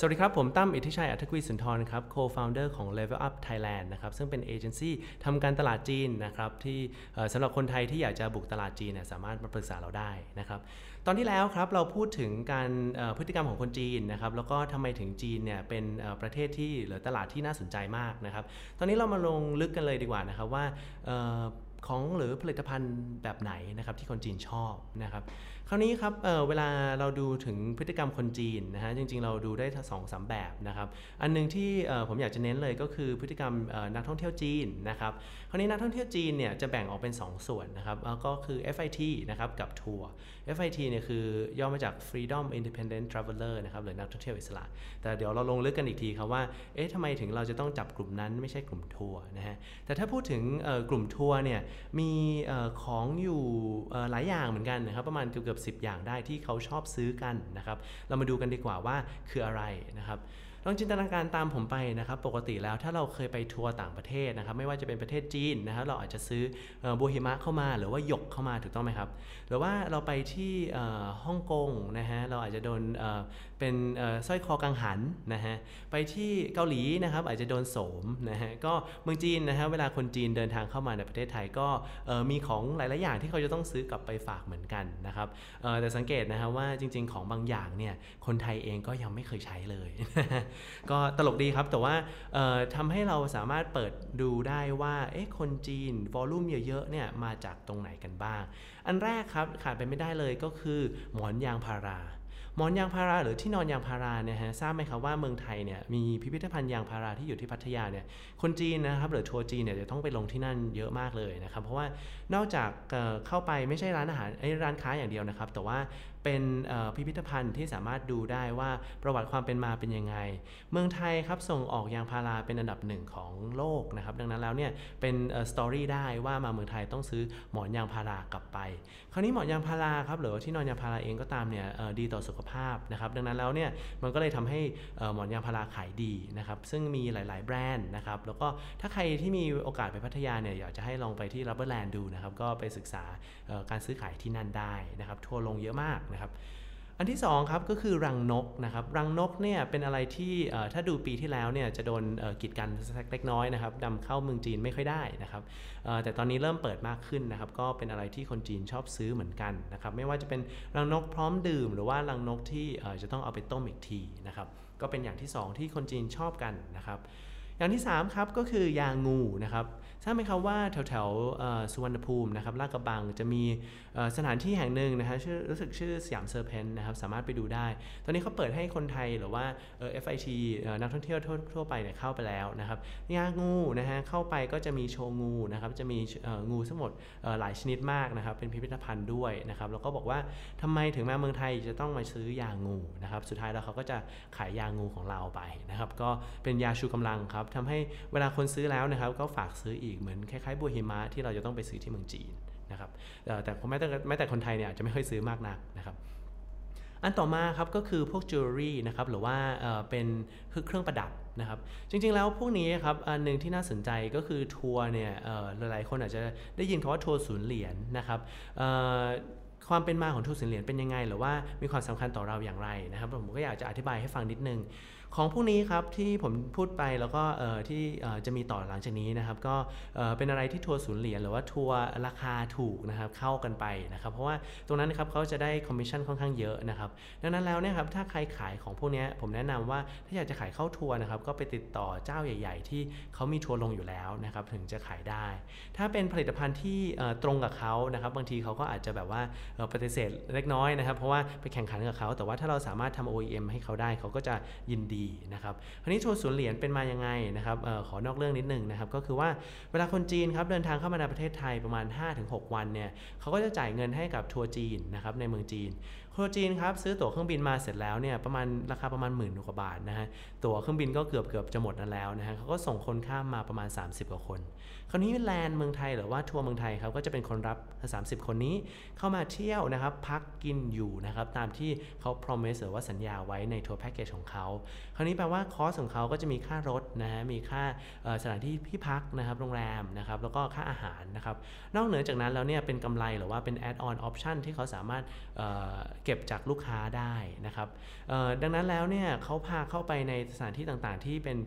สวัสดีครับ ผมตั้มอิทธิชัยอัธกวีสุนทรครับ co-founder ของ Level Up Thailand นะครับ ซึ่งเป็นเอเจนซี่ทำการตลาดจีนนะครับ ที่สำหรับคนไทยที่อยากจะบุกตลาดจีนเนี่ยสามารถมาปรึกษาเราได้นะครับ ตอนที่แล้วครับเราพูดถึงการพฤติกรรมของคนจีนนะครับ แล้วก็ทำไมถึงจีนเนี่ยเป็นประเทศที่หรือตลาดที่น่าสนใจมากนะครับ ตอนนี้เรามาลงลึกกันเลยดีกว่านะครับว่า ของหรือผลิตภัณฑ์แบบไหนนะครับที่คนจีนชอบนะครับคราวนี้ครับเเวลาเราดูถึงพฤติกรรมคนจีนนะฮะจริงๆ เราดูได้ทั้งสองสามแบบนะครับอันหนึงที่ผมอยากจะเน้นเลยก็คือพฤติกรรมนักท่องเที่ยวจีนนะครับคราวนี้นักท่องเที่ยวจีนเนี่ยจะแบ่งออกเป็น 2 ส่วนนะครับก็คือ FIT นะครับกับทัวร์ FIT เนี่ยคือย่อมาจาก Freedom Independent Traveler นะครับหรือนักท่องเที่ยวอิสระ แต่เดี๋ยวเราลงลึกกันอีกทีครับว่าเอ๊ะทำไมถึงเราจะต้องจับกลุ่มนั้นไม่ใช่กลุ่มทัวร์นะฮะแต่ถ้าพูดถึงกลุ่มทัวร์เนี่ยมีออของอยู่หลายอย่างเหมือนกันนะครับประมาณเกือบเกือบสิอย่างได้ที่เขาชอบซื้อกันนะครับ เรามาดูกันดีกว่าว่าคืออะไรนะครับ ลองจินตนาการตามผมไปนะครับปกติแล้วถ้าเราเคยไปทัวร์ต่างประเทศนะครับไม่ว่าจะเป็นประเทศจีนนะครับเราอาจจะซื้อบัวหิมะเข้ามาหรือว่าหยกเข้ามาถูกต้องไหมครับหรือว่าเราไปที่ฮ่องกงนะฮะเราอาจจะโดนเป็นสร้อยคอกังหันนะฮะไปที่เกาหลีนะครับอาจจะโดนโสมนะฮะก็เมืองจีนนะฮะเวลาคนจีนเดินทางเข้ามาในประเทศไทยก็มีของหลาย ๆ อย่างที่เขาจะต้องซื้อกลับไปฝากเหมือนกันนะครับแต่สังเกตนะฮะว่าจริง ๆ ของบางอย่างเนี่ยคนไทยเองก็ยังไม่เคยใช้เลยก็ตลกดีครับ แต่ว่าทำให้เราสามารถเปิดดูได้ว่าเอ๊ะคนจีนวอลลุ่มเยอะๆเนี่ยมาจากตรงไหนกันบ้าง อันแรกครับขาดไปไม่ได้เลยก็คือหมอนยางพารา หมอนยางพาราหรือที่นอนยางพาราเนี่ยฮะทราบไหมครับว่าเมืองไทยเนี่ยมีพิพิธภัณฑ์ยางพาราที่อยู่ที่พัทยาเนี่ยคนจีนนะครับหรือทัวร์จีนเนี่ยจะต้องไปลงที่นั่นเยอะมากเลยนะครับเพราะว่านอกจากเข้าไปไม่ใช่ร้านอาหารไอ้ร้านค้าอย่างเดียวนะครับ แต่ว่าเป็นพิพิธภัณฑ์ที่สามารถดูได้ว่าประวัติความเป็นมาเป็นยังไง เมืองไทยครับส่งออกยางพาราเป็นอันดับหนึ่งของโลกนะครับดังนั้นแล้วเนี่ยเป็นสตอรี่ได้ว่ามาเมืองไทยต้องซื้อหมอนยางพารากลับไป คราวนี้หมอนยางพาราครับหรือว่าที่นอนยางพาราเองก็ตามเนี่ยดีต่อสุขภาพนะครับดังนั้นแล้วเนี่ยมันก็เลยทำให้หมอนยางพาราขายดีนะครับซึ่งมีหลาย ๆ แบรนด์นะครับแล้วก็ถ้าใครที่มีโอกาสไปพัทยาเนี่ยอยากจะให้ลองไปที่รับเบอร์แลนด์ดูนะครับก็ไปศึกษาการซื้อขายที่นั่นได้นะครับทัวลงเยอะมากนะครับ อันที่2ครับก็คือรังนกนะครับรังนกเนี่ยเป็นอะไรที่ถ้าดูปีที่แล้วเนี่ยจะโดนกีดกันสักเล็กน้อยนะครับนำเข้าเมืองจีนไม่ค่อยได้นะครับแต่ตอนนี้เริ่มเปิดมากขึ้นนะครับก็เป็นอะไรที่คนจีนชอบซื้อเหมือนกันนะครับไม่ว่าจะเป็นรังนกพร้อมดื่ม หรือว่ารังนกที่จะต้องเอาไปต้มอีกทีนะครับก็เป็นอย่างที่ 2 ที่คนจีนชอบกันนะครับอย่างที่ 3 ครับ ก็คือยางูนะครับทราบไหมครับว่าแถวแถวๆสุวรรณภูมินะครับลาดกระบังจะมี สถานที่แห่งหนึ่งนะฮะชื่อรู้สึกชื่อ Siam Serpent นะครับสามารถไปดูได้ ตอนนี้เขาเปิดให้คนไทยหรือว่าเออ FIT เอ่อนักท่องเที่ยวทั่วทั่วไปเนี่ยเข้าไปแล้วนะครับยางูนะฮะเข้าไปก็จะมีโชว์งูนะครับจะมีงูทั้งหมดหลายชนิดมากนะครับเป็นพิพิธภัณฑ์ด้วยนะครับแล้วก็บอกว่าทำไมถึงมาเมืองไทยจะต้องมาซื้อยางูนะครับสุดท้ายแล้วเขาก็จะขายยางูของเราไปนะครับก็เป็นยาชูกำลังครับทำให้เวลาคนซื้อแล้วนะครับก็ฝากซื้ออีกเหมือนคล้ายๆบัวหิมะที่เราจะต้องไปซื้อที่เมืองจีน นะครับแต่แม้แต่แม้แต่คนไทยเนี่ยอาจจะไม่ค่อยซื้อมากนักนะครับอันต่อมาครับก็คือพวกจิวเวลรี่นะครับหรือว่าเป็นคือเครื่องประดับนะครับจริงๆแล้วพวกนี้ครับอันหนึ่งที่น่าสนใจก็คือทัวร์เนี่ยหลายๆคนอาจจะได้ยินคำว่าทัวร์ศูนย์เหรียญนะครับความเป็นมาของทัวร์ศูนย์เหรียญเป็นยังไง หรือว่ามีความสำคัญต่อเราอย่างไรนะครับผมก็อยากจะอธิบายให้ฟังนิดนึง ของพวกนี้ครับที่ผมพูดไปแล้วก็ที่จะมีต่อหลังจากนี้นะครับก็เป็นอะไรที่ทัวร์ศูนย์เหรียญหรือว่าทัวร์ราคาถูกนะครับเข้ากันไปนะครับเพราะว่าตรงนั้นนะครับเขาจะได้คอมมิชชั่นค่อนข้างเยอะนะครับดังนั้นแล้วเนี่ยครับถ้าใครขายของพวกนี้ผมแนะนำว่าถ้าอยากจะขายเข้าทัวร์นะครับก็ไปติดต่อเจ้าใหญ่ ๆ ที่เขามีทัวร์ลงอยู่แล้วนะครับถึงจะขายได้ ถ้าเป็นผลิตภัณฑ์ที่ตรงกับเขานะครับบางทีเขาก็อาจจะแบบว่าปฏิเสธเล็กน้อยนะครับเพราะว่าไปแข่งขันกับเขาแต่ว่าถ้าเราสามารถทำ OEM ให้เขาได้เขาก็จะยินดีนะครับคราวนี้ทัวร์ศูนย์เหรียญเป็นมายังไงนะครับออขอนอกเรื่องนิดหนึงนะครับก็คือว่าเวลาคนจีนครับเดินทางเข้ามาในประเทศไทยประมาณ 5-6 วันเนี่ยเขาก็จะจ่ายเงินให้กับทัวร์จีนนะครับในเมืองจีน ทัวร์จีนครับซื้อตั๋วเครื่องบินมาเสร็จแล้วเนี่ยประมาณราคาประมาณหมื่นกว่าบาทนะฮะตั๋วเครื่องบินก็เกือบเกือบจะหมดนั่นแล้วนะฮะเขาก็ส่งคนข้ามมาประมาณ 30 กว่าคน คราวนี้ land เมืองไทยหรือว่าทัวร์เมืองไทยครับก็จะเป็นคนรับ 30 คนนี้เข้ามาเที่ยวนะครับพักกินอยู่นะครับตามที่เขา promise หรือว่าสัญญาไว้ในทัวร์แพ็กเกจของเขา คราวนี้แปลว่า cost ของเขาก็จะมีค่ารถนะฮะมีค่าสถานที่ที่พักนะครับโรงแรมนะครับแล้วก็ค่าอาหารนะครับนอกเหนือจากนั้นแล้วเนี่ยเป็นกำไรหรือว่าเป็น add on option ที่เขาสามารถเก็บจากลูกค้าได้นะครับดังนั้นแล้วเนี่ยเขาพาเข้าไปในสถานที่ต่างๆ ที่เป็น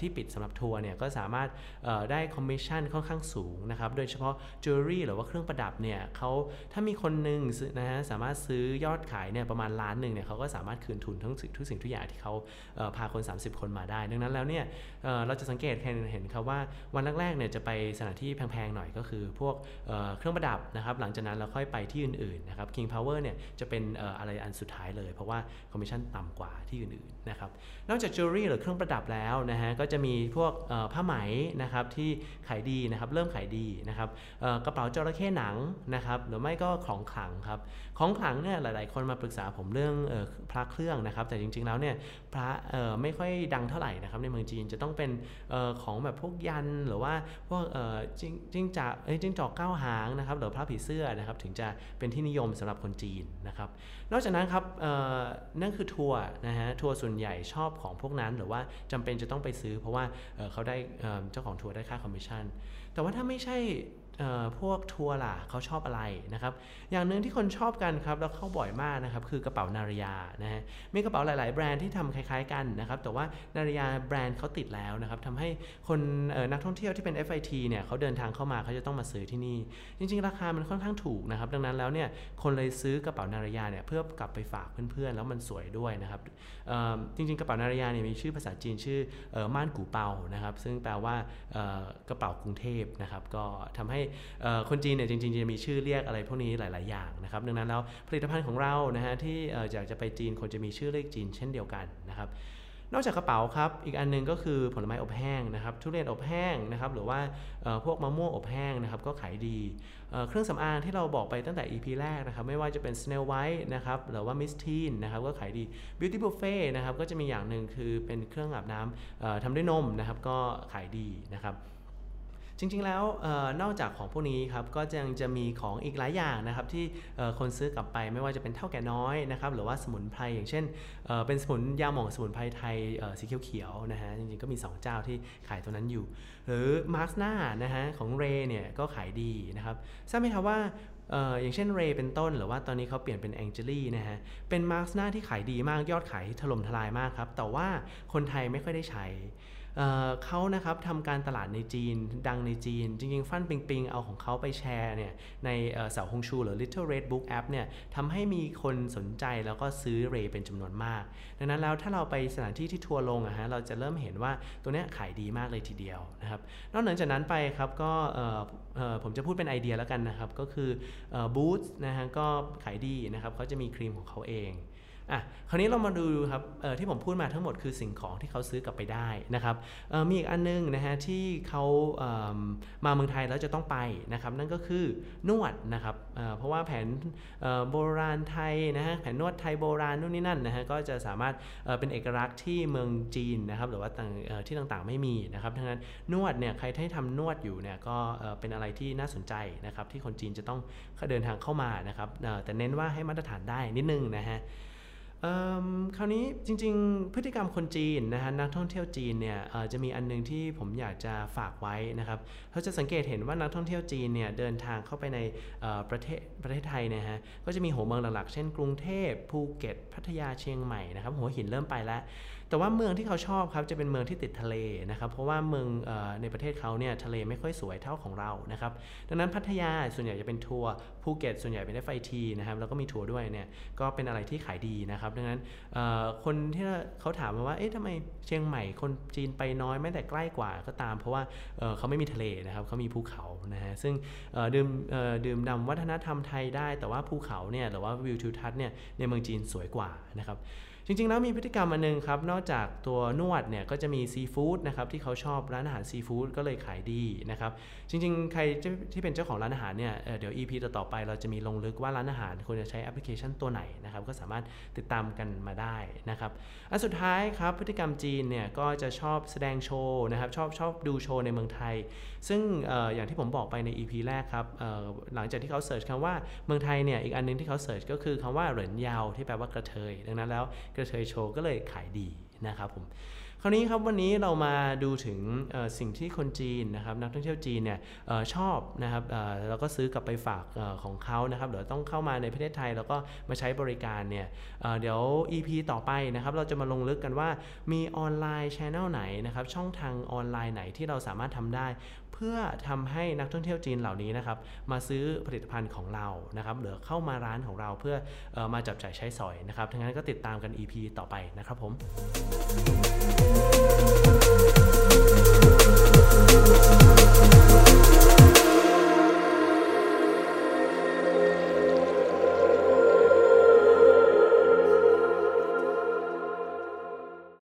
ที่ปิดสำหรับทัวร์เนี่ยก็สามารถได้คอมมิชชั่นค่อนข้างสูงนะครับโดยเฉพาะจิวเวลรี่หรือว่าเครื่องประดับเนี่ยเขาถ้ามีคนหนึ่งนะฮะสามารถซื้อยอดขายเนี่ยประมาณล้านหนึ่งเนี่ยเขาก็สามารถคืนทุนทั้งทุกสิ่งทุกอย่างที่เขาพาคน 30 คนมาได้ ดังนั้นแล้วเนี่ยเราจะสังเกตเห็นครับว่าวันแรกๆเนี่ยจะไปสถานที่แพงๆหน่อยก็คือพวกเครื่องประดับนะครับหลังจากนั้นเราค่อยไปที่อื่นๆนะครับ King Power เนี่ยจะเป็นอะไรอันสุดท้ายเลย เพราะว่าคอมมิชชั่นต่ำกว่าที่อื่นๆนะครับนอกจากจิวเวลรี่หรือเครื่องประดับแล้วนะฮะก็จะมีพวกผ้าไหมนะครับที่ขายดีนะครับเริ่มขายดีนะครับกระเป๋าจระเข้หนังนะครับหรือไม่ก็ของขลังครับของขลังเนี่ยหลาย ๆ คนมาปรึกษาผมเรื่องพระเครื่องนะครับแต่จริง ๆ แล้วเนี่ยพระไม่ค่อยดังเท่าไหร่นะครับในเมืองจีนจะต้องเป็นของแบบพวกยันต์หรือว่าพวกจิ้งจ่าจิ้งจอกเก้าหางนะครับหรือพระผีเสื้อนะครับถึงจะเป็นที่นิยมสำหรับคนจีนนะครับ นอกจากนั้นครับนั่นคือทัวร์นะฮะทัวร์ส่วนใหญ่ชอบของพวกนั้นหรือว่าจำเป็นจะต้องไปซื้อ เพราะว่าเขาได้เจ้าของทัวร์ได้ค่าคอมมิชชั่นแต่ว่าถ้าไม่ใช่ พวกทัวร์ล่ะเขาชอบอะไรนะครับ อย่างหนึ่งที่คนชอบกันครับแล้วเข้าบ่อยมากนะครับคือกระเป๋านาฬิกานะฮะมีกระเป๋าหลาย ๆ แบรนด์ที่ทำคล้ายๆกันนะครับแต่ว่านาฬิกาแบรนด์เขาติดแล้วนะครับทำให้คนนักท่องเที่ยวที่เป็น FIT เนี่ยเขาเดินทางเข้ามาเขาจะต้องมาซื้อที่นี่ จริง ๆ ราคามันค่อนข้างถูกนะครับดังนั้นแล้วเนี่ยคนเลยซื้อกระเป๋านาฬิกาเนี่ยเพื่อกลับไปฝากเพื่อน ๆ แล้วมันสวยด้วยนะครับจริง ๆ กระเป๋านาฬิกาเนี่ยมีชื่อภาษาจีนชื่อม่านกูเปานะครับซึ่งแปลว่ากระเป๋ากรุงเทพนะครับก็ทำให้คนจีนเนี่ยจริงๆจะมีชื่อเรียกอะไรพวกนี้หลาย ๆ อย่างนะครับดังนั้นแล้วผลิตภัณฑ์ของเรานะฮะที่อยากจะไปจีนควรจะมีชื่อเรียกจีนเช่นเดียวกันนะครับนอกจากกระเป๋าครับอีกอันนึงก็คือผลไม้อบแห้งนะครับทุเรียนอบแห้งนะครับหรือว่าพวกมะม่วงอบแห้งนะครับก็ขายดีเครื่องสำอางที่เราบอกไปตั้งแต่ EP แรกนะครับไม่ว่าจะเป็น Snail White นะครับหรือว่า Miss Teen นะครับก็ขายดี Beauty Buffet นะครับก็จะมีอย่างหนึ่งคือเป็นเครื่องอาบน้ำทำด้วยนมนะครับก็ขายดีนะครับ จริงๆแล้วนอกจากของพวกนี้ครับก็ยังจะมีของอีกหลายอย่างนะครับที่คนซื้อกลับไปไม่ว่าจะเป็นเท่าแก่น้อยนะครับหรือว่าสมุนไพรอย่างเช่นเป็นสมุนยาหม่องสมุนไพรไทยสีเขียวๆนะฮะจริงๆก็มี 2 เจ้าที่ขายตัวนั้นอยู่ หรือมาร์สนานะฮะของเรเนี่ยก็ขายดีนะครับทราบไหมครับว่าอย่างเช่นเรเป็นต้น หรือว่าตอนนี้เขาเปลี่ยนเป็นแองเจลี่นะฮะ เป็นมาร์สหน้าที่ขายดีมากยอดขายถล่มทลายมากครับ แต่ว่าคนไทยไม่ค่อยได้ใช้ เขานะครับทำการตลาดในจีนดังในจีน จริงๆ ฟันปิงปิงเอาของเขาไปแชร์เนี่ยในเสาฮงชูหรือ Little Red Book App เนี่ยทำให้มีคนสนใจแล้วก็ซื้อเรเป็นจำนวนมาก ดังนั้นแล้วถ้าเราไปสถานที่ที่ทัวร์ลงอะฮะเราจะเริ่มเห็นว่าตัวเนี้ยขายดีมากเลยทีเดียวนะครับนอกจากนั้นไปครับก็ผมจะพูดเป็นไอเดียแล้วกันนะครับก็คือบูธนะฮะก็ขายดีนะครับเขาจะมีครีมของเขาเอง อะคราวนี้เรามาดูครับที่ผมพูดมาทั้งหมดคือสิ่งของที่เขาซื้อกลับไปได้นะครับมีอีกอันนึงนะฮะที่เขามาเมืองไทยแล้วจะต้องไปนะครับนั่นก็คือนวดนะครับเพราะว่าแผนโบราณไทยนะฮะแผนนวดไทยโบราณนู่นนี่นั่นนะฮะก็จะสามารถเป็นเอกลักษณ์ที่เมืองจีนนะครับหรือว่าที่ต่างๆไม่มีนะครับทั้งนั้นนวดเนี่ยใครที่ทำนวดอยู่เนี่ยก็เป็นอะไรที่น่าสนใจนะครับที่คนจีนจะต้องเดินทางเข้ามานะครับแต่เน้นว่าให้มาตรฐานได้นิดนึงนะฮะ คราวนี้จริงๆ พฤติกรรมคนจีนนะฮะนักท่องเที่ยวจีนเนี่ยจะมีอันนึงที่ผมอยากจะฝากไว้นะครับเราจะสังเกตเห็นว่านักท่องเที่ยวจีนเนี่ยเดินทางเข้าไปในประเทศประเทศไทยนะฮะก็จะมีหัวเมืองหลักๆ เช่นกรุงเทพภูเก็ต พัทยาเชียงใหม่นะครับหัวหินเริ่มไปแล้ว แต่ว่าเมืองที่เขาชอบครับจะเป็นเมืองที่ติดทะเลนะครับเพราะว่าเมืองเออในประเทศเขาเนี่ยทะเลไม่ค่อยสวยเท่าของเรานะครับดังนั้นพัทยาส่วนใหญ่จะเป็นทัวร์ภูเก็ตส่วนใหญ่เป็น FIT นะครับแล้วก็มีทัวร์ด้วยเนี่ยก็เป็นอะไรที่ขายดีนะครับดังนั้นคนที่เขาถามมาว่าเอ๊ะทำไมเชียงใหม่คนจีนไปน้อยแม้แต่ใกล้กว่าก็ตาม เพราะว่าเขาไม่มีทะเลนะครับเขามีภูเขานะฮะซึ่งดื่มดื่มดำวัฒนธรรมไทยได้ แต่ว่าภูเขาเนี่ยหรือว่าวิวทิวทัศน์เนี่ยในเมืองจีนสวยกว่านะครับ จริงๆ แล้วมีพฤติกรรมอันนึงครับ นอกจากตัวนวดเนี่ยก็จะมีซีฟู้ดนะครับที่เขาชอบร้านอาหารซีฟู้ดก็เลยขายดีนะครับจริงๆ ใครที่เป็นเจ้าของร้านอาหารเนี่ยเดี๋ยว EP ต่อๆไปเราจะมีลงลึกว่าร้านอาหารควรจะใช้แอปพลิเคชันตัวไหนนะครับก็สามารถติดตามกันมาได้นะครับอันสุดท้ายครับพฤติกรรมจีนเนี่ยก็จะชอบแสดงโชว์นะครับชอบชอบดูโชว์ในเมืองไทย ซึ่งออย่างที่ผมบอกไปใน EP แรกครับหลังจากที่เขาเสิร์ชคำว่าเมืองไทยเนี่ยอีกอันนึงที่เขาเสิร์ชก็คือคำว่าเหรินยาวที่แปลว่ากระเทยดังนั้นแล้วกระเทยโชว์ก็เลยขายดีนะครับผม คราวนี้ครับวันนี้เรามาดูถึงสิ่งที่คนจีนนะครับนักท่องเที่ยวจีนเนี่ยอชอบนะครับแล้วก็ซื้อกลับไปฝากอของเขานะครับเดี๋ยวต้องเข้ามาในประเทศไทยแล้วก็มาใช้บริการเนี่ยเดี๋ยว EP ต่อไปนะครับเราจะมาลงลึกกันว่ามีออนไลน์ช่องไหนนะครับช่องทางออนไลน์ไหนที่เราสามารถทำได้ เพื่อทำให้นักท่องเที่ยวจีนเหล่านี้นะครับมาซื้อผลิตภัณฑ์ของเรานะครับหรือเข้ามาร้านของเราเพื่ออมาจับจ่ายใช้สอยนะครับทั้งนั้นก็ติดตามกัน EP ต่อไปนะครับผม Música